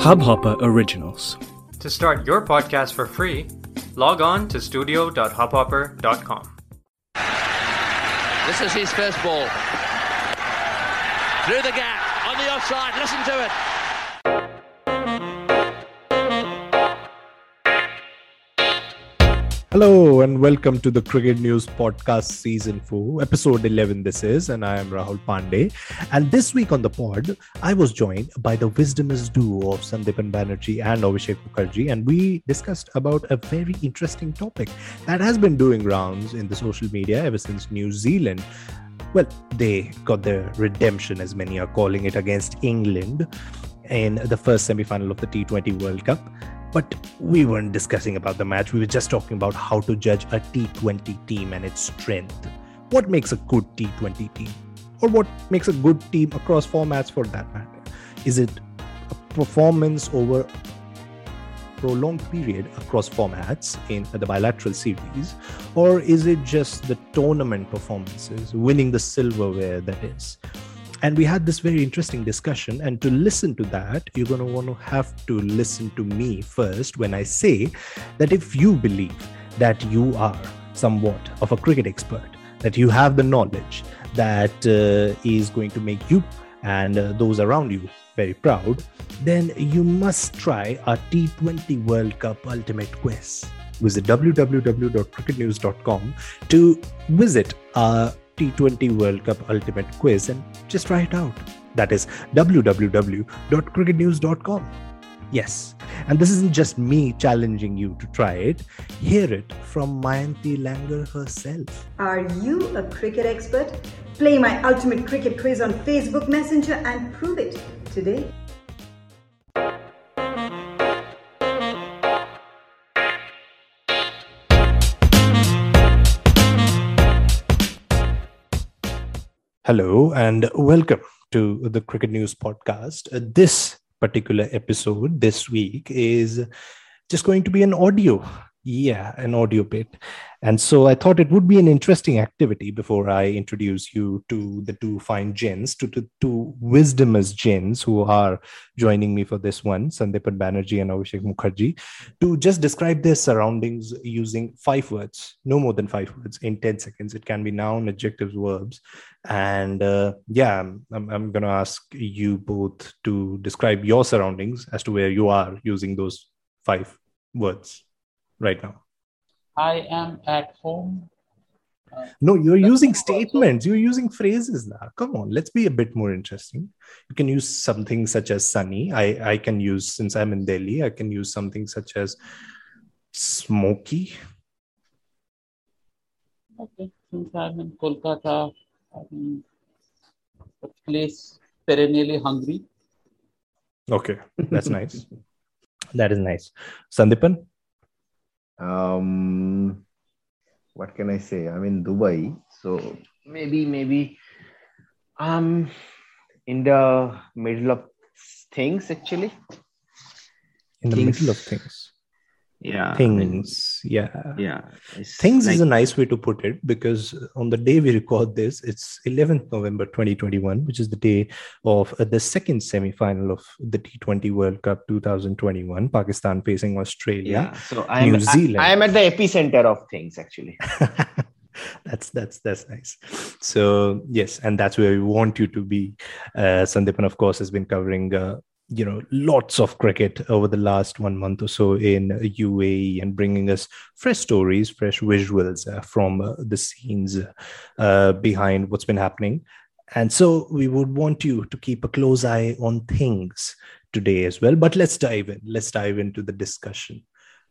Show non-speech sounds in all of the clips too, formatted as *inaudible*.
Hubhopper Originals. To start your podcast for free, log on to studio.hubhopper.com. This is his first ball. Through the gap, on the offside, listen to it. Hello and welcome to the Cricket News Podcast Season 4, Episode 11. This is, and I am Rahul Pandey. And this week on the pod, I was joined by the wisdomous duo of Sandipan Banerjee and Abhishek Mukherjee, and we discussed about a very interesting topic that has been doing rounds in the social media ever since New Zealand. Well, they got their redemption, as many are calling it, against England in the first semi final of the T20 World Cup. But we weren't discussing about the match. We were just talking about how to judge a T20 team and its strength. What makes a good T20 team? Or what makes a good team across formats for that matter? Is it a performance over prolonged period across formats in the bilateral series? Or is it just the tournament performances, winning the silverware that is? And we had this very interesting discussion. And to listen to that you're going to want to have to listen to me first when i say that if you believe that you are somewhat of a cricket expert that you have the knowledge that uh, is going to make you and uh, those around you very proud then you must try our t20 world cup ultimate quiz. Visit www.cricketnews.com to visit our T20 World Cup Ultimate Quiz and just try it out. That is www.cricketnews.com. Yes, and this isn't just me challenging you to try it. Hear it from Mayanti Langer herself. Are you a cricket expert? Play my ultimate cricket quiz on Facebook Messenger and prove it today. Hello and welcome to the Cricket News Podcast. Uh, this particular episode this week is just going to be an audio yeah, an audio bit. And so I thought it would be an interesting activity before I introduce you to the two fine gents, to the two wisdomous gents who are joining me for this one, Sandipan Banerjee and Abhishek Mukherjee, to just describe their surroundings using five words, no more than five words in 10 seconds. It can be noun, adjectives, verbs. And uh, yeah, I'm, I'm going to ask you both to describe your surroundings as to where you are using those five words right now? I am at home. Uh, no, you're using statements. You're using phrases now. Come on, let's be a bit more interesting. You can use something such as sunny. I, I can use, since I'm in Delhi, I can use something such as smoky. Okay, since I'm in Kolkata, I'm a place perennially hungry. Okay, that's nice. *laughs* That is nice. Sandipan? Um what can i say? I'm in dubai so maybe maybe. I'm in the middle of things actually. In the things. middle of things yeah things yeah. Yeah things like, is a nice way to put it because on the day we record this it's 11th november 2021 which is the day of uh, the second semi-final of the t20 world cup 2021 pakistan facing australia yeah so i am new zealand. I, I am at the epicenter of things actually. *laughs* That's that's that's nice. So yes and that's where we want you to be. Uh sandipan of course has been covering uh, you know lots of cricket over the last one month or so in UAE and bringing us fresh stories, fresh visuals uh, from uh, the scenes uh, behind what's been happening. And so we would want you to keep a close eye on things today as well. But let's dive in. Let's dive into the discussion.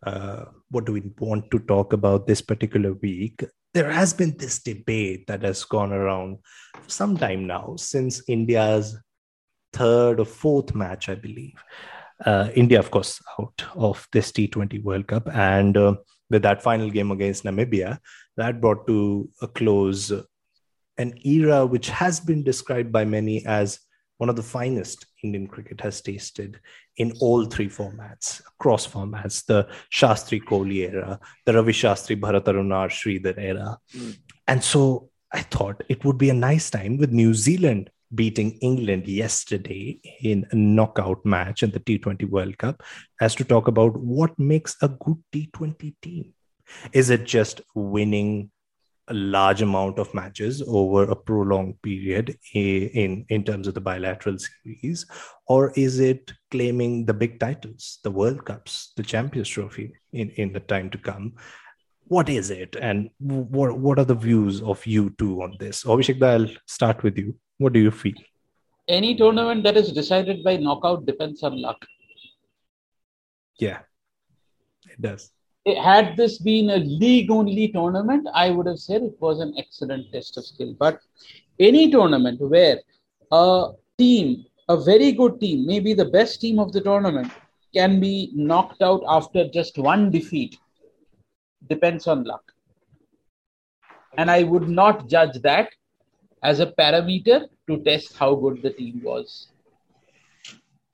Uh, what do we want to talk about this particular week? There has been this debate that has gone around for some time now since India's third or fourth match, I believe. Uh, India, of course, out of this T20 World Cup. And uh, with that final game against Namibia, that brought to a close an era which has been described by many as one of the finest Indian cricket has tasted in all three formats, across formats, the Shastri Kohli era, the Ravi Shastri Bharat Arun R. Sridhar era. Mm. And so I thought it would be a nice time with New Zealand beating England yesterday in a knockout match in the T20 World Cup as to talk about what makes a good T20 team. Is it just winning a large amount of matches over a prolonged period in, in terms of the bilateral series? Or is it claiming the big titles, the World Cups, the Champions Trophy in, in the time to come? What is it? And what, what are the views of you two on this? Abhishek, I'll start with you. What do you feel? Any tournament that is decided by knockout depends on luck. Yeah, it does. Had this been a league only tournament, I would have said it was an excellent test of skill. But any tournament where a team, a very good team, maybe the best team of the tournament, can be knocked out after just one defeat depends on luck. And I would not judge that as a parameter to test how good the team was.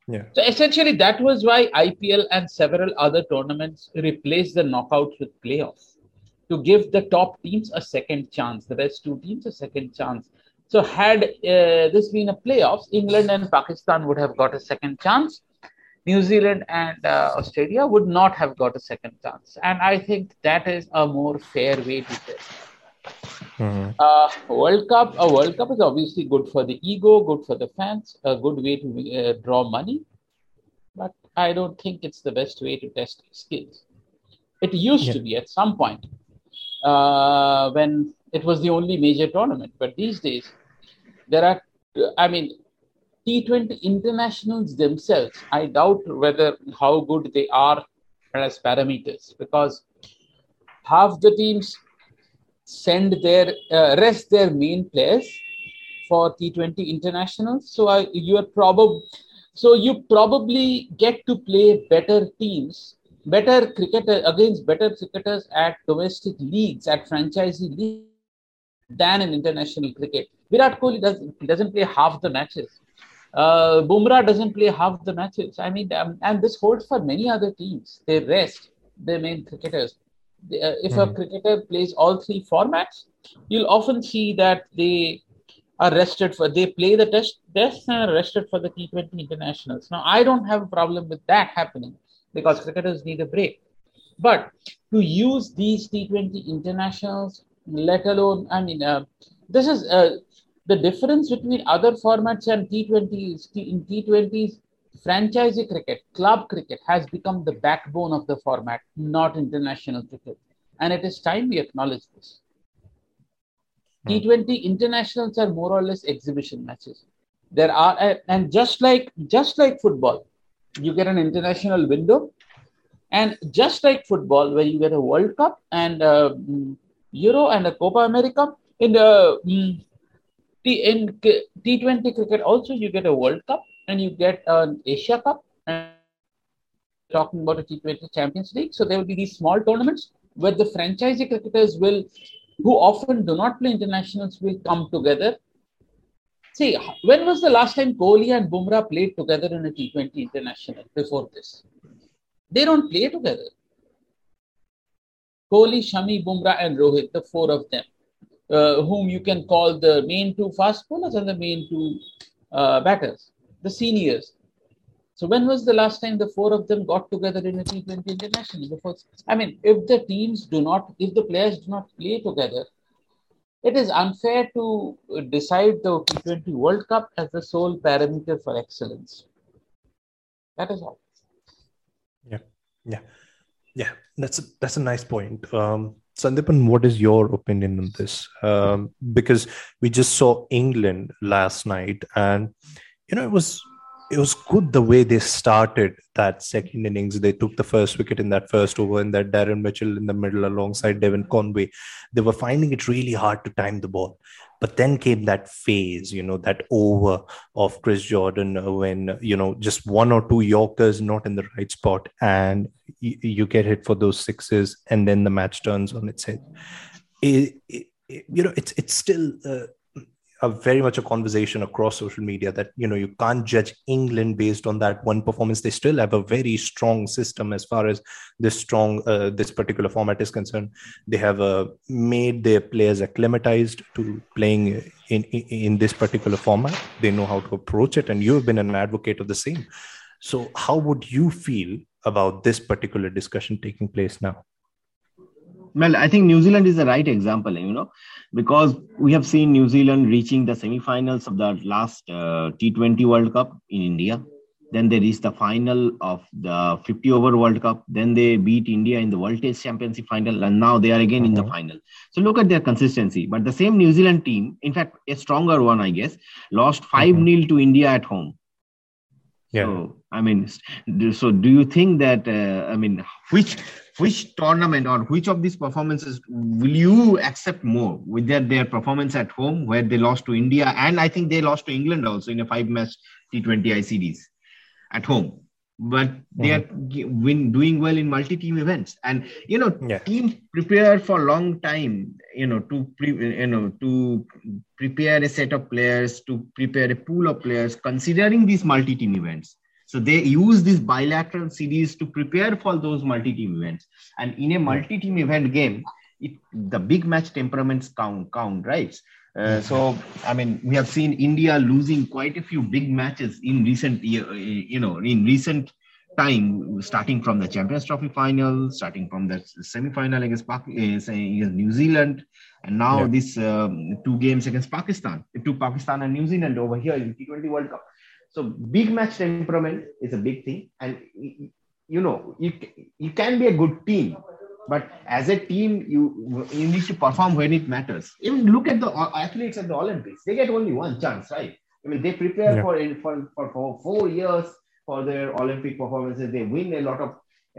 Yeah. So essentially, that was why IPL and several other tournaments replaced the knockouts with playoffs to give the top teams a second chance, the best two teams a second chance. So, had uh, this been a playoffs, England and Pakistan would have got a second chance. New Zealand and uh, Australia would not have got a second chance. And I think that is a more fair way to test. Mm-hmm. Uh, World Cup, a World Cup is obviously good for the ego, good for the fans, a good way to uh, draw money. But I don't think it's the best way to test skills. It used Yeah. to be at some point uh, when it was the only major tournament. But these days, there are, I mean, T20 internationals themselves, I doubt whether how good they are as parameters because half the teams send their uh, rest their main players for T20 internationals. So you are probably so you probably get to play better teams, better cricketer against better cricketers at domestic leagues, at franchisee leagues than in international cricket. Virat Kohli does doesn't play half the matches. Uh, Bumrah doesn't play half the matches. I mean, um, and this holds for many other teams. They rest their main cricketers. They, uh, if a Mhm. cricketer plays all three formats, you'll often see that they are rested for they play the test test and are rested for the T20 internationals. Now I don't have a problem with that happening because cricketers need a break. But to use these T20 internationals, let alone, I mean, uh, this is uh, the difference between other formats and T20s. T- In T20s, franchise cricket, club cricket has become the backbone of the format, not international cricket. And it is time we acknowledge this. T20 internationals are more or less exhibition matches. There are, uh, and just like just like football, you get an international window, and just like football, where you get a World Cup and uh, mm, Euro and a Copa America, in the mm, T in T20 cricket also you get a World Cup and you get an Asia Cup and talking about a T20 Champions League. So there will be these small tournaments where the franchisee cricketers will, who often do not play internationals, will come together. See, when was the last time Kohli and Bumrah played together in a T20 international before this? They don't play together. Kohli, Shami, Bumrah, and Rohit, the four of them, uh, whom you can call the main two fast bowlers and the main two uh, batters, the seniors. So when was the last time the four of them got together in a T20 international? Before, I mean, if the teams do not, if the players do not play together, it is unfair to decide the T20 World Cup as the sole parameter for excellence. That is all. Yeah, yeah, yeah. that's a, that's a nice point. Um, Sandipan, what is your opinion on this? Um, because we just saw England last night, and you know it was it was good the way they started that second innings. They took the first wicket in that first over, and that Daryl Mitchell in the middle alongside Devon Conway. They were finding it really hard to time the ball. But then came that phase, you know, that over of Chris Jordan when, you know, just one or two Yorkers not in the right spot and y- you get hit for those sixes and then the match turns on its head. It, it- you know, it's, it's still, uh, a very much a conversation across social media that you know you can't judge England based on that one performance. They still have a very strong system as far as this strong uh, this particular format is concerned. They have uh, made their players acclimatized to playing in, in in this particular format. They know how to approach it, and you have been an advocate of the same. So, how would you feel about this particular discussion taking place now? Well, I think New Zealand is the right example, you know, because we have seen New Zealand reaching the semi-finals of the last uh, T20 World Cup in India. Then they reached the final of the 50 over World Cup. Then they beat India in the World Test Championship final, and now they are again mm-hmm. in the mm-hmm. final. So look at their consistency. But the same New Zealand team, in fact, a stronger one, I guess, lost 5 mm-hmm. 0 to India at home. Yeah. So, I mean, so do you think that, uh, I mean, which which tournament or which of these performances will you accept more with their, their performance at home where they lost to India and I think they lost to England also in a five match T20I series at home but they mm-hmm. are win, doing well in multi-team events and you know yeah. teams prepare for a long time you know to pre, you know to prepare a set of players to prepare a pool of players considering these multi-team events so they use this bilateral series to prepare for those multi-team events. And in a multi-team event game, it, the big match temperaments count, count right? Uh, so, I mean, we have seen India losing quite a few big matches in recent year, you know, in recent time, starting from the Champions Trophy final, starting from the semi-final against, uh, against New Zealand, and now yeah. this um, two games against Pakistan, to Pakistan and New Zealand over here in T20 World Cup. So big match temperament is a big thing, and you know you you can be a good team, but as a team you you need to perform when it matters. Even look at the athletes at the Olympics; they get only one chance, right? I mean, they prepare yeah. for, for for for four years for their Olympic performances. They win a lot of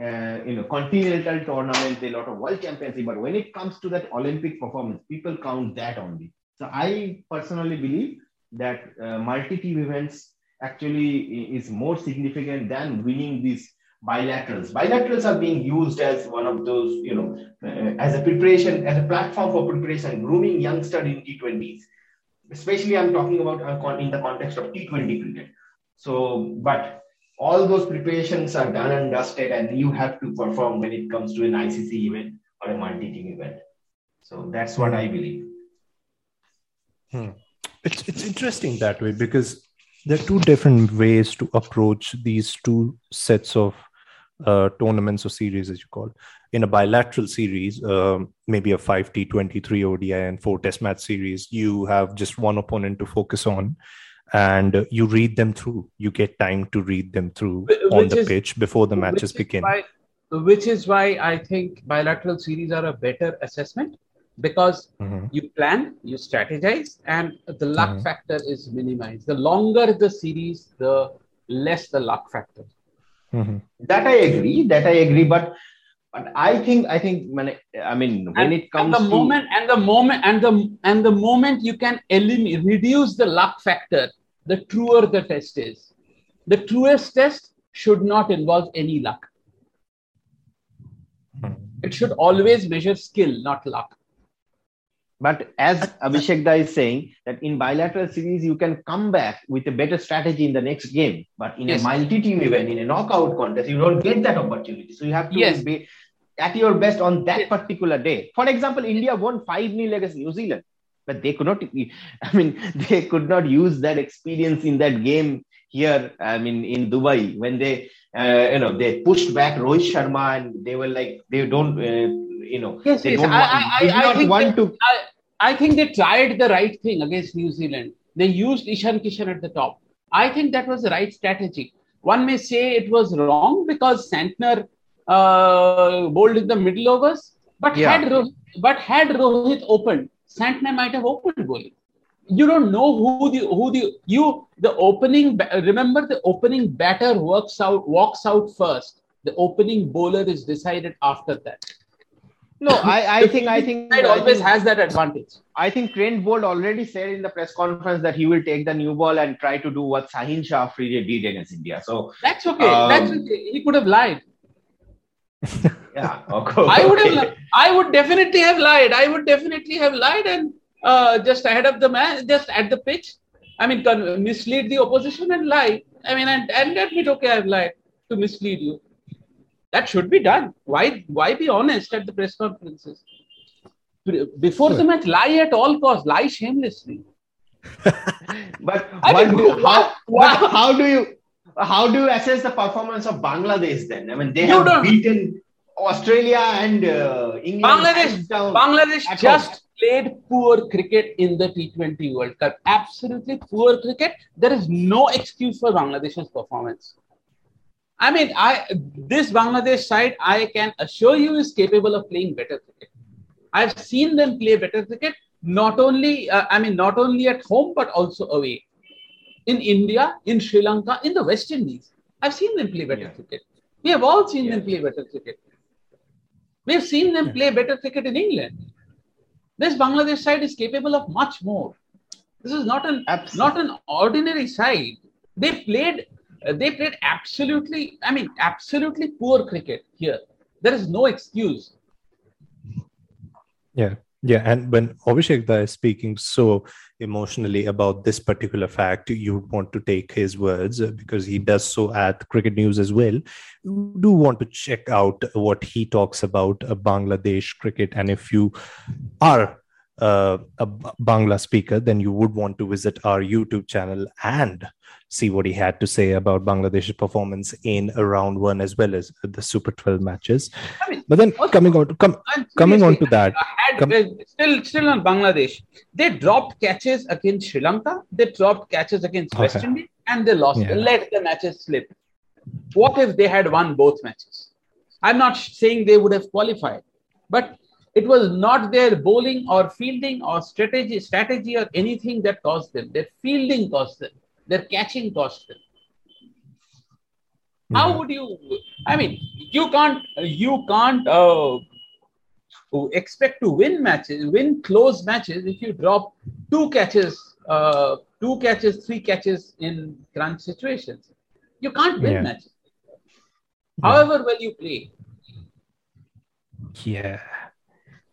uh, you know continental tournaments, a lot of world championship. But when it comes to that Olympic performance, people count that only. So I personally believe that uh, multi-team events actually is more significant than winning these bilaterals. Bilaterals are being used as one of those, you know, uh, as a preparation, as a platform for preparation, grooming youngster in T20s. Especially, I'm talking about uh, in the context of T20 cricket. So, but all those preparations are done and dusted, and you have to perform when it comes to an ICC event or a multi-team event. So that's what I believe. Hmm. It's it's interesting that way because there are two different ways to approach these two sets of uh, tournaments or series, as you call. In a bilateral series, uh, maybe a 5 T23 ODI and four test match series, you have just one opponent to focus on and you read them through. You get time to read them through which on the is, pitch before the matches begin. Why, which is why I think bilateral series are a better assessment because mm-hmm. you plan, you strategize, and the luck mm-hmm. factor is minimized. The longer the series, the less the luck factor. Mm-hmm. That I agree. That I agree. But but I think I think when I mean when and, it comes and the to... moment and the moment and the and the moment you can eliminate reduce the luck factor, the truer the test is. The truest test should not involve any luck. Hmm. It should always measure skill, not luck. But as Abhishek Da is saying, that in bilateral series, you can come back with a better strategy in the next game. But in yes. a multi team event, in a knockout contest, you don't get that opportunity. So you have to yes. be at your best on that yes. particular day. For example, India won 5 0 against New Zealand, but they could not, I mean, *laughs* they could not use that experience in that game here, I mean, in Dubai when they, uh, you know, they pushed back Rohit Sharma and they were like, they don't. Uh, you know, yes, yes. I, I, I, think want they, to. I, I think they tried the right thing against New Zealand. They used Ishan Kishan at the top. I think that was the right strategy. One may say it was wrong because Santner uh, bowled in the middle overs, but yeah. had Rohit, but had Rohit opened, Santner might have opened bowling. You don't know who the who the you the opening. Remember, the opening batter works out walks out first. The opening bowler is decided after that. No, *laughs* I, I think I think it always think, has that advantage. I think Trent Boult already said in the press conference that he will take the new ball and try to do what Shaheen Shah did against India. So that's okay. Um, that's okay. He could have lied. *laughs* yeah, okay. I would have. I would definitely have lied. I would definitely have lied, and uh, just ahead of the man, just at the pitch. I mean, mislead the opposition and lie. I mean, and, and admit, okay, I've lied to mislead you. That should be done. Why, why be honest at the press conferences? Before the match, lie at all costs, lie shamelessly. *laughs* but, I mean, do, how, but how do you how do you assess the performance of Bangladesh then? I mean, they have beaten Australia and uh, England. Bangladesh. Bangladesh just played poor cricket in the T20 World Cup. Absolutely poor cricket. There is no excuse for Bangladesh's performance. I mean, I this Bangladesh side, I can assure you, is capable of playing better cricket. I've seen them play better cricket. Not only, uh, I mean, not only at home but also away. In India, in Sri Lanka, in the West Indies, I've seen them play better Yeah. cricket. We have all seen them play better cricket. We've seen them play better cricket in England. This Bangladesh side is capable of much more. This is not an Absolutely. not an ordinary side. They played uh, they played absolutely I mean absolutely poor cricket here. There is no excuse. Yeah, yeah. And when Abhishek is speaking so emotionally about this particular fact, you would want to take his words uh, because he does so at Cricket News as well. You do want to check out what he talks about uh, Bangladesh cricket, and if you are uh, a Bangla speaker, then you would want to visit our YouTube channel and see what he had to say about Bangladesh's performance in round one as well as the Super 12 matches. I mean, But then coming on to come coming on to that, had, com- uh, still still on Bangladesh. They dropped catches against Sri Lanka. They dropped catches against West Indies, and they lost. Yeah. Let the matches slip. What if they had won both matches? I'm not saying they would have qualified, but it was not their bowling or fielding or strategy, strategy or anything that caused them. Their fielding caused them. Their catching caused them. Yeah. How would you? I mean, you can't. You can't uh, expect to win matches, win close matches if you drop two catches, uh, two catches, three catches in crunch situations. You can't win Yeah. matches. However well you play. Yeah.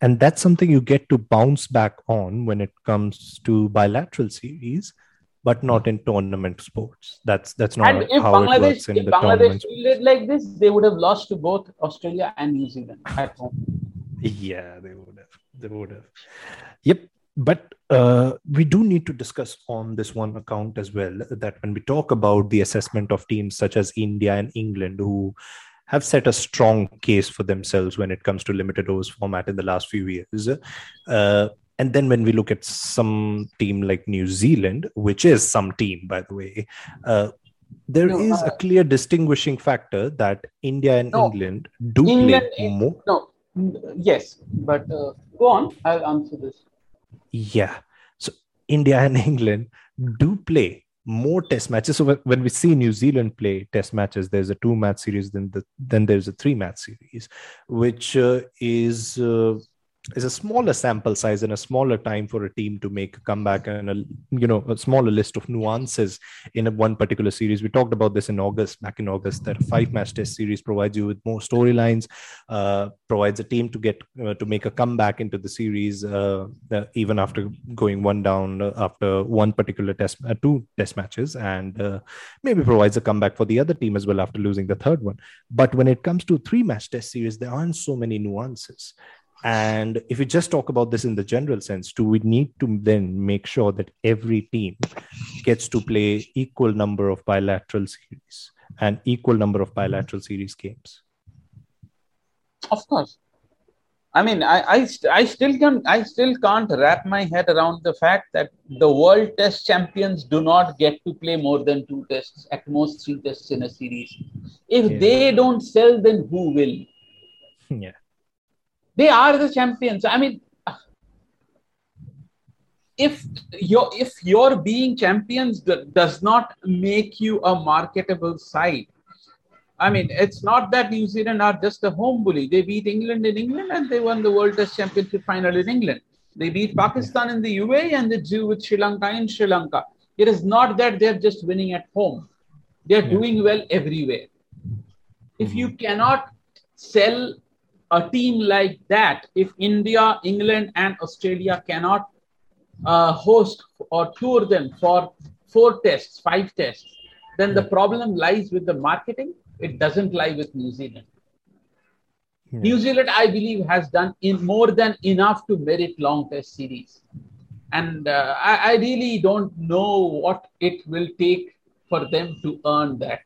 And that's something you get to bounce back on when it comes to bilateral series, but not in tournament sports. That's that's not And how it works in if the Bangladesh tournament. like this, they would have lost to both Australia and New Zealand at home. Yeah, they would have. They would have. Yep. But uh, we do need to discuss on this one account as well that when we talk about the assessment of teams such as India and England, who have set a strong case for themselves when it comes to limited overs format in the last few years. Uh, and then when we look at some team like New Zealand, which is some team, by the way, uh, there is No, a uh, clear distinguishing factor that India and No. England do England, play more. no, yes, but uh, go on. I'll answer this. Yeah. So India and *laughs* England do play more test matches. So when- we see New Zealand play test matches, there's a two match series, then the, then there's a three match series, which uh, is uh, is a smaller sample size and a smaller time for a team to make a comeback and a you know a smaller list of nuances in a one particular series. We talked about this in August, back in August, that a five match test series provides you with more storylines, uh, provides a team to get uh, to make a comeback into the series uh, even after going one down uh, after one particular test, uh, two test matches, and uh, maybe provides a comeback for the other team as well after losing the third one. But when it comes to three match test series, there aren't so many nuances. And if we just talk about this in the general sense, do we need to then make sure that every team gets to play equal number of bilateral series and equal number of bilateral series games? Of course. I mean, I, I, st- I still can I still can't wrap my head around the fact that the world test champions do not get to play more than two tests, at most three tests in a series. If Yeah. they don't sell, then who will? *laughs* yeah. They are the champions. I mean, if your if your being champions does not make you a marketable side, I mean, it's not that New Zealand are just a home bully. They beat England in England and they won the World Test Championship final in England. They beat Pakistan in the UAE and they drew with Sri Lanka in Sri Lanka. It is not that they're just winning at home. They're Yeah. doing well everywhere. If you mm-hmm. cannot sell a team like that, if India, England, and Australia cannot uh, host or tour them for four tests, five tests, then the problem lies with the marketing. It doesn't lie with New Zealand. New Zealand, I believe, has done in more than enough to merit long test series. And uh, I, I really don't know what it will take for them to earn that.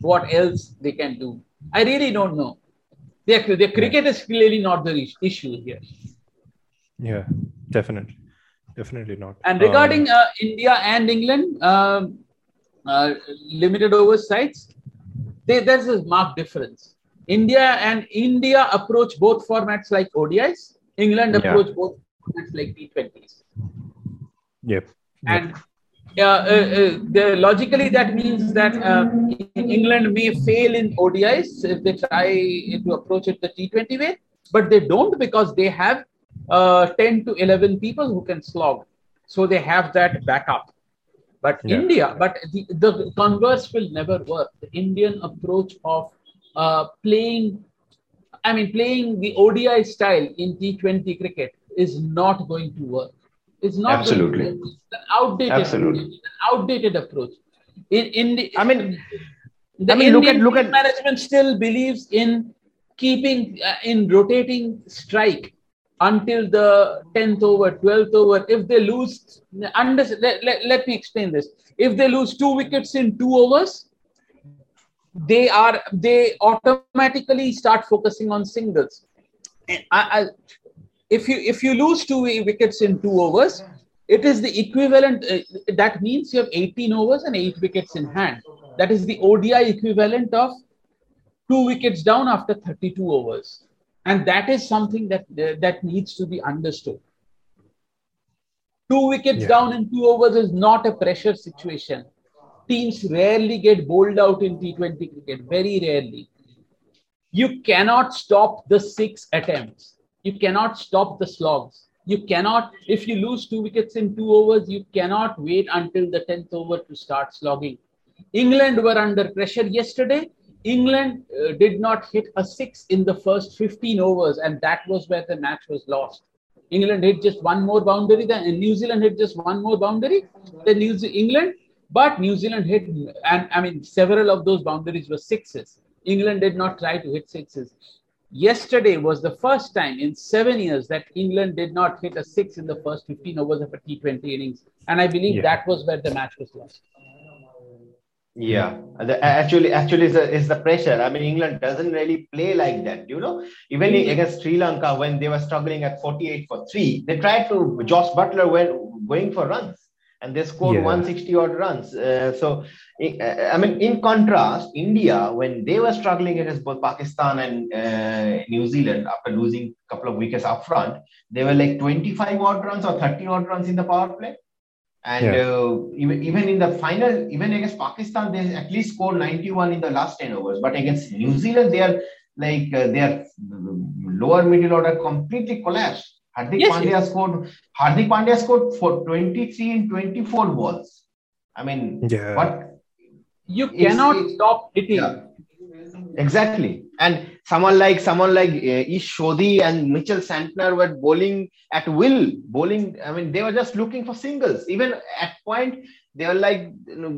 What else they can do. I really don't know. Their, their cricket is clearly not the issue here. Yeah, definitely. Definitely not. And regarding uh, India and England, um, uh, limited over sides, they, there's a marked difference. India and India approach both formats like ODIs. England Yeah. approach both formats like T20s. yep. And uh, uh, the, logically, that means that uh, England may fail in ODIs if they try to approach it the T20 way, but they don't because they have uh, 10 to 11 people who can slog. So they have that backup. But Yeah. India, but the, the converse will never work. The Indian approach of uh, playing, I mean, playing the ODI style in T20 cricket is not going to work. It's not Absolutely. It's an outdated, Absolutely. it's an outdated approach. In, in the, I mean, the I mean, look Indian at- look at- management still believes in keeping uh, in rotating strike until the 10th over 12th over if they lose under, let, let, let me explain this if they lose two wickets in two overs they are they automatically start focusing on singles I, I, if you if you lose two wickets in two overs it is the equivalent uh, that means you have 18 overs and 8 wickets in hand that is the odi equivalent of two wickets down after 32 overs and that is something that uh, that needs to be understood two wickets Yeah. down in two overs is not a pressure situation teams rarely get bowled out in T20 cricket, very rarely. You cannot stop the six attempts. You cannot stop the slogs. You cannot, if you lose two wickets in two overs, you cannot wait until the 10th over to start slogging. England were under pressure yesterday. England uh, did not hit a six in the first 15 overs, and that was where the match was lost. England hit just one more boundary, then New Zealand hit just one more boundary. Then New Ze- England, but New Zealand hit, and I mean, several of those boundaries were sixes. England did not try to hit sixes. Yesterday was the first time in seven years that England did not hit a six in the first 15 overs of a T20 innings. And I believe Yeah. that was where the match was lost. Yeah, the, actually, actually, is the, is the pressure. I mean, England doesn't really play like that. You know, even mm-hmm. against Sri Lanka when they were struggling at 48 for three, they tried to. Jos Buttler went going for runs, and they scored Yeah. 160 odd runs. Uh, so, I I mean, in contrast, India when they were struggling against both Pakistan and uh, New Zealand after losing a couple of wickets up front, they were like 25 odd runs or 30 odd runs in the power play. And Yeah. uh, even, even in the final, even against Pakistan, they at least scored 91 in the last 10 overs. But against New Zealand, they are like uh, their lower middle order completely collapsed. Hardik Yes, Pandya yes. scored. Hardik Pandya scored for 23 in 24 balls. I mean, Yeah. what You cannot it- stop hitting. yeah. Exactly. And someone like someone like uh, Ish Sodhi and Mitchell Santner were bowling at will, bowling. I mean, they were just looking for singles. Even at point, they were like you know,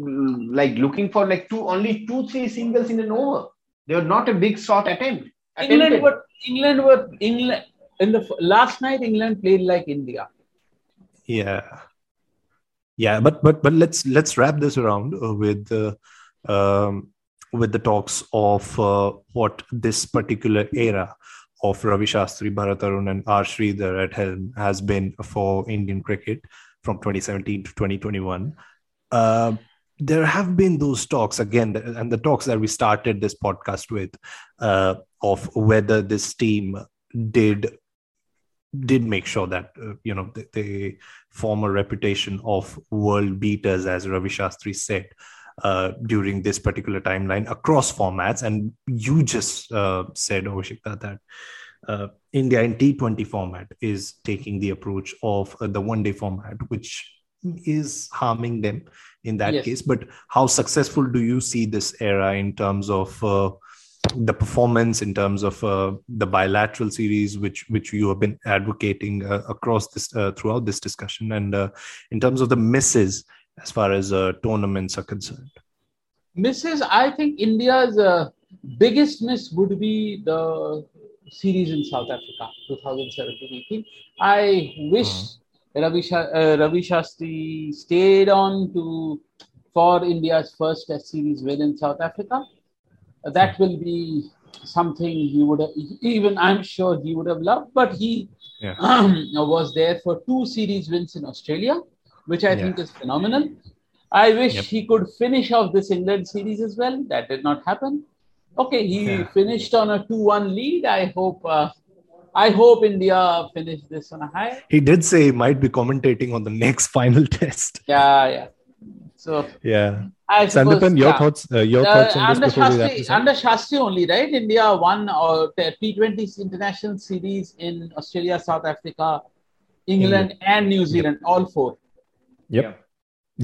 like looking for like two only two three singles in an over. They were not a big shot attempt. England were England were England in the last night. England played like India. yeah yeah but but but let's let's wrap this around uh, with the um, with the talks of uh, what this particular era of Ravi Shastri, Bharat Arun, and R. Sridhar at helm has been for Indian cricket from 2017 to 2021. Uh, there have been those talks again, and the talks that we started this podcast with uh, of whether this team did did make sure that uh, you know they, they form a reputation of world beaters, as Ravi Shastri said uh, during this particular timeline across formats. And you just uh, said, Abhishek Da, that uh, India in T20 format is taking the approach of uh, the one day format, which is harming them in that Yes. case. But how successful do you see this era in terms of uh, the performance in terms of uh, the bilateral series which which you have been advocating uh, across this uh, throughout this discussion and uh, in terms of the misses as far as uh, tournaments are concerned? Misses i think india's uh, biggest miss would be the series in south africa 2017-18. i wish ravi, Sha- uh, ravi shastri stayed on to for india's first test series win in south africa that will be something he would have even i'm sure he would have loved but he Yeah. um, *clears throat* was there for two series wins in australia which i Yeah. think is phenomenal i wish Yep. he could finish off this england series as well that did not happen okay he Yeah. finished on a 2-1 lead i hope uh, i hope india finish this on a high he did say he might be commentating on the next *laughs* final test yeah yeah so yeah i suppose, sandipan your yeah. thoughts uh, your Uh, thoughts on this under before we wrap Shastri, this up? under Shastri only, right? India won uh, t- T20 international series in Australia, South Africa, England, and New Zealand, all four. yep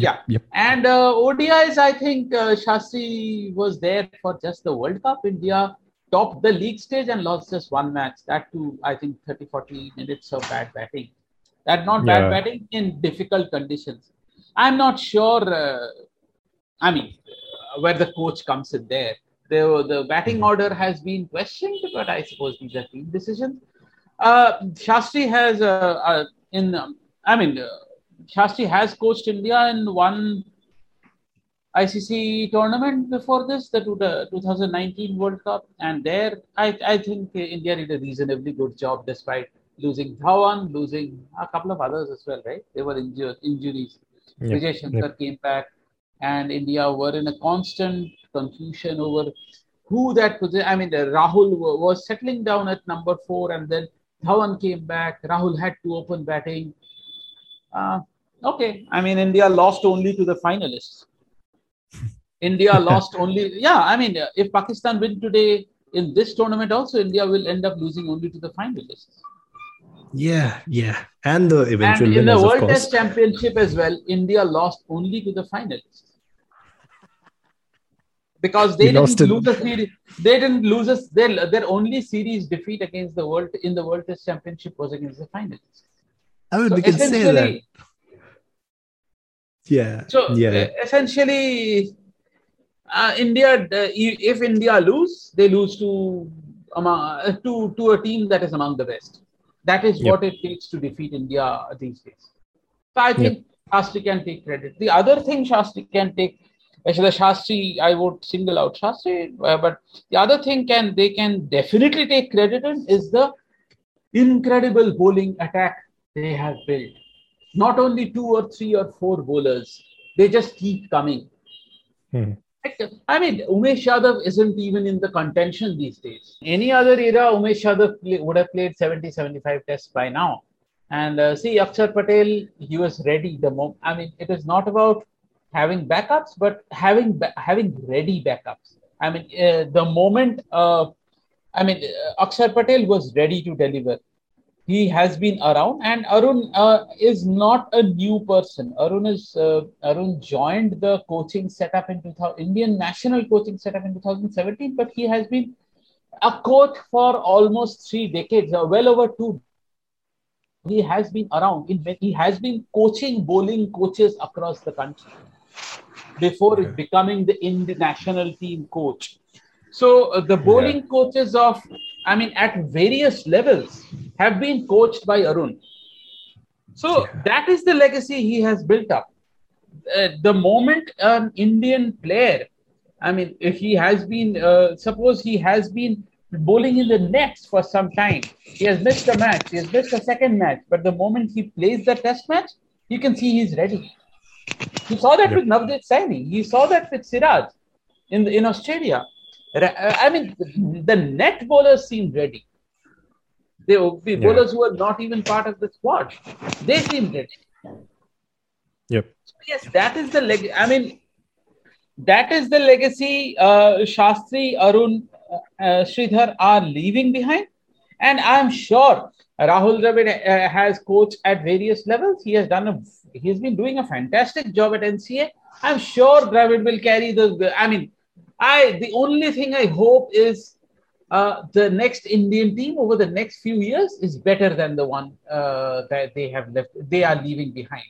Yeah. yep And uh, ODIs, I think uh, Shastri was there for just the World Cup. India topped the league stage and lost just one match. That too, I think 30 40 minutes of bad batting. That not bad Yeah. batting in difficult conditions. I'm not sure. Uh, I mean, uh, where the coach comes in there. The, the batting Mm-hmm. order has been questioned, but I suppose these are team decisions. Uh, Shastri has, uh, uh, in, um, I mean, uh, Shastri has coached India in one ICC tournament before this, the, the 2019 World Cup, and there I, I think India did a reasonably good job despite losing Dhawan, losing a couple of others as well, right? They were injured, injuries. Yep, Vijay Shankar came back, and India were in a constant confusion over who that position. I mean, Rahul was settling down at number four, and then Dhawan came back. Rahul had to open batting. Uh, okay, I mean, India lost only to the finalists. *laughs* India lost only, yeah. I mean, if Pakistan win today in this tournament, also India will end up losing only to the finalists. Yeah yeah and the And eventual in the winners of World Test Championship as well, India lost only to the finalists because they didn't in- lose a series. They didn't lose. Their their only series defeat against the world in the World Test Championship was against the finalists. i mean So we can say that yeah so yeah uh, essentially, uh, India uh, if India lose, they lose to among uh, to to a team that is among the best. That is Yep. what it takes to defeat India these days. So I think Shastri can take credit. The other thing Shastri can take, actually the Shastri, I would single out Shastri, uh, but the other thing can they can definitely take credit in is the incredible bowling attack they have built. Not only two or three or four bowlers, they just keep coming. Hmm. I mean, Umesh Yadav isn't even in the contention these days. Any other era, Umesh Yadav play, would have played 70, 75 tests by now. And uh, see, Akshar Patel, he was ready. The mo- I mean, it is not about having backups, but having having ready backups. I mean, uh, the moment, uh, I mean, uh, Akshar Patel was ready to deliver. He has been around, and Arun uh, is not a new person. Arun is uh, Arun joined the coaching setup in 2000, Indian national coaching setup in 2017, but he has been a coach for almost three decades, uh, well over two. He has been around. In, he has been coaching bowling coaches across the country before Okay. becoming the Indian national team coach. So uh, the bowling coaches of, I mean, at various levels have been coached by Arun. So Yeah. that is the legacy he has built up. Uh, the moment an Indian player, I mean, if he has been, uh, suppose he has been bowling in the nets for some time, he has missed a match, he has missed a second match, but the moment he plays the test match, you can see he's ready. He saw that with Navdeep Saini. He saw that with Siraj in in Australia. I mean, the net bowlers seem ready. They the Yeah. bowlers who are not even part of the squad. They seem ready. Yep. So yes, that is the leg. I mean, that is the legacy uh, Shastri, Arun, uh, uh, Sridhar are leaving behind, and I'm sure Rahul Dravid uh, has coached at various levels. He has done a. He's been doing a fantastic job at NCA. I'm sure Dravid will carry the. I mean, I the only thing I hope is uh, the next Indian team over the next few years is better than the one uh, that they have left. They are leaving behind.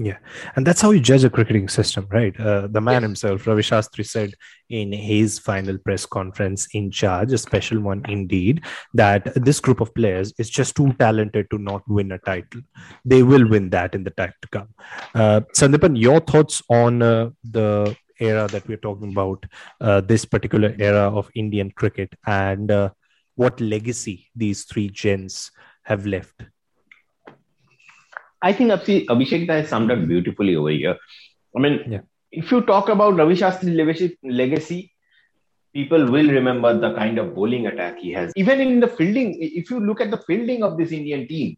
Yeah, and that's how you judge a cricketing system, right? Uh, the man Yes. himself, Ravi Shastri, said in his final press conference in charge, a special one indeed, that this group of players is just too talented to not win a title. They will win that in the time to come. Uh, Sandipan, your thoughts on uh, the era that we're talking about, uh, this particular era of Indian cricket, and uh, what legacy these three gens have left? I think Abhi- Abhishek has summed up beautifully over here. I mean, Yeah. if you talk about Ravi Shastri's legacy, people will remember the kind of bowling attack he has. Even in the fielding, if you look at the fielding of this Indian team,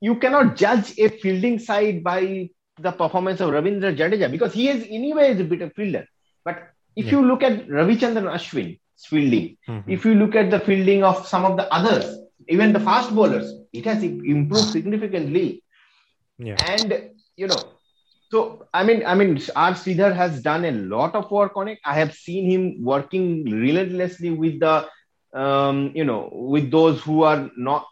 you cannot judge a fielding side by the performance of Ravindra Jadeja because he is anyway is a bit of fielder. But if Yeah. you look at Ravichandran Ashwin's fielding, Mhm. if you look at the fielding of some of the others, even the fast bowlers, it has improved significantly Yeah. and you know so i mean i mean r Sridhar has done a lot of work on it i have seen him working relentlessly with the um, you know with those who are not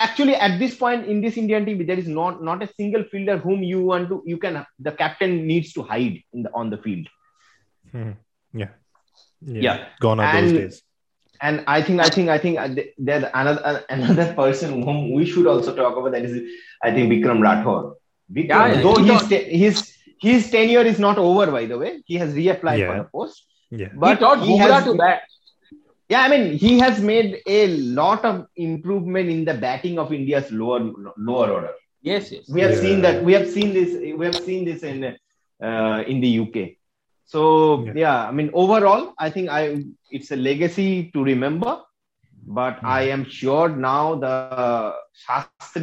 actually at this point in this indian team there is not not a single fielder whom you want to you can the captain needs to hide in the on the field Mhm. Yeah. Yeah. Gone are those days. and i think i think i think uh, there's another another person whom we should also talk about that is i think vikram rathour vikram, Yeah, yeah. though He his, thought- his his tenure is not over by the way he has reapplied for Yeah. the post Yeah. but he taught he Bumrah has- to bat. Yeah i mean he has made a lot of improvement in the batting of india's lower lower order Yes, yes. we have Yeah. seen that we have seen this we have seen this in uh, in the uk so Yeah. yeah. i mean overall i think i it's a legacy to remember but i am sure now the shastri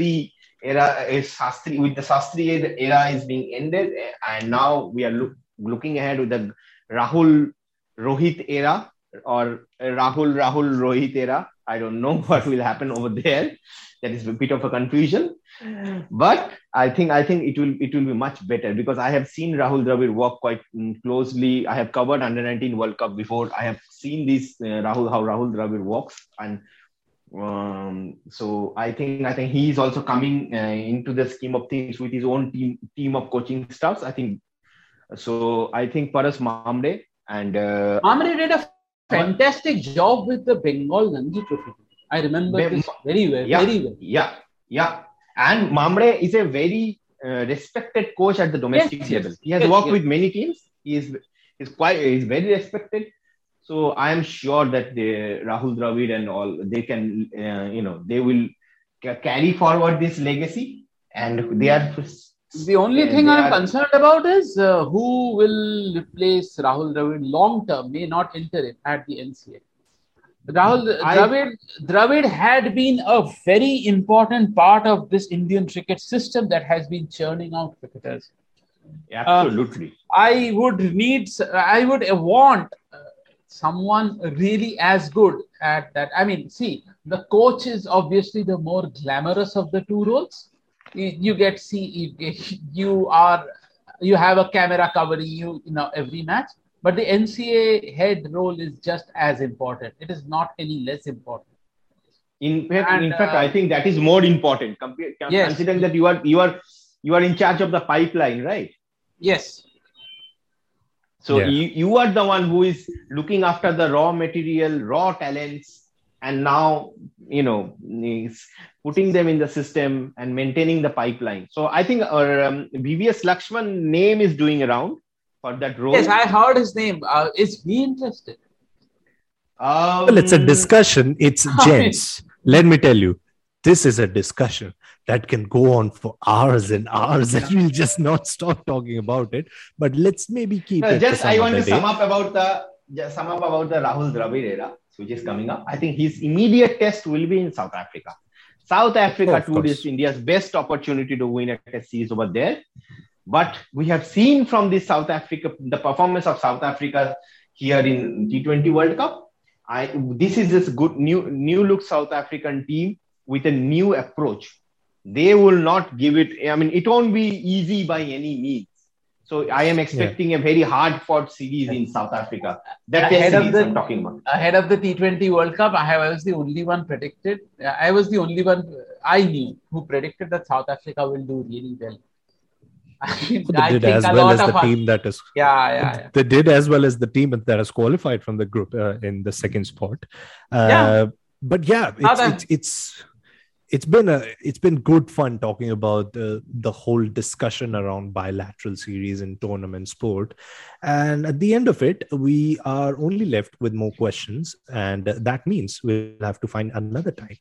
era is shastri with the shastri era is being ended and now we are look, looking ahead with the rahul rohit era or rahul rahul rohit era i don't know *laughs* what will happen over there that is a bit of a confusion but I think I think it will it will be much better because I have seen Rahul Dravid work quite mm, closely. I have covered under 19 World Cup before. I have seen this uh, Rahul how Rahul Dravid works, and um, so I think I think he is also coming uh, into the scheme of things with his own team team of coaching staffs. I think so. I think Paras Mhambrey and uh, Amre did a fantastic job with the Bengal Ranji Trophy. I remember Be- this very well, yeah. very well. Yeah, yeah. And Mhambrey is a very uh, respected coach at the domestic Yes, level. He has Yes, worked yes. with many teams. He is is quite is very respected. So I am sure that the Rahul Dravid and all they can uh, you know they will ca- carry forward this legacy, and they are. The only thing I'm are- concerned about is uh, who will replace Rahul Dravid long term, may not interim at the NCA. Rahul I- Dravid, Dravid had been a very important part of this Indian cricket system that has been churning out cricketers. Absolutely. I would need, I would want uh, someone really as good at that. I mean, see, the coach is obviously the more glamorous of the two roles. You, you get see, you, get- you are, you have a camera covering you, you know, every match. But the NCA head role is just as important. It is not any less important. in fact, and, in fact, uh, I think that is more important. Compare, Yes. Considering that you are you are you are in charge of the pipeline, right? Yes. So Yeah. you, you are the one who is looking after the raw material, raw talents, and now you know is putting them in the system and maintaining the pipeline. So I think our um, VVS Lakshman name is doing around for that role. Yes, I heard his name. Uh, is he interested? um, Well, it's a discussion. It's *laughs* gents. Let me tell you, this is a discussion that can go on for hours and hours, and we'll just not stop talking about it. But let's maybe keep No, it. just I want to day. sum up about the just sum up about the Rahul Dravid era, which is coming up. I think his immediate test will be in South Africa. South Africa Of tour is India's best opportunity to win a test series over there. But we have seen from this South Africa, the performance of South Africa here in T20 World Cup. I this is this good new new look South African team with a new approach. They will not give it. I mean, it won't be easy by any means. So I am expecting yeah. a very hard fought series in South Africa. That ahead series the, I'm talking about. Ahead of the T20 World Cup, I, have, I was the only one predicted. I was the only one I knew who predicted that South Africa will do really well. *laughs* they did as well as the team that is yeah, yeah, yeah, they did as well as the team that has qualified from the group uh, in the second spot uh, yeah. but yeah it's, it's, it's it's been a it's been good fun talking about uh, the whole discussion around bilateral series in tournament sport. And at the end of it we are only left with more questions. And that means we'll have to find another time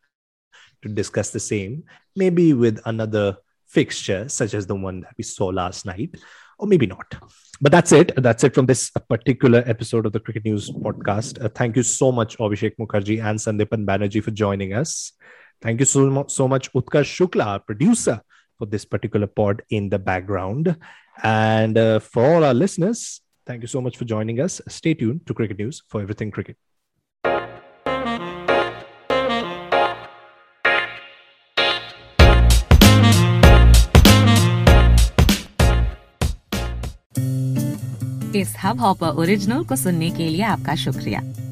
to discuss the same maybe with another fixture such as the one that we saw last night or maybe not. But that's it. That's it from this particular episode of the cricket news podcast. Uh, thank you so much abhishek mukherjee and sandipan banerjee for joining us Thank you so much, so much Utkarsh Shukla, our producer, for this particular pod in the background. And uh, for all our listeners, thank you so much for joining us. Stay tuned to Cricket News for everything cricket. इस Hubhopper original को सुनने के लिए आपका शुक्रिया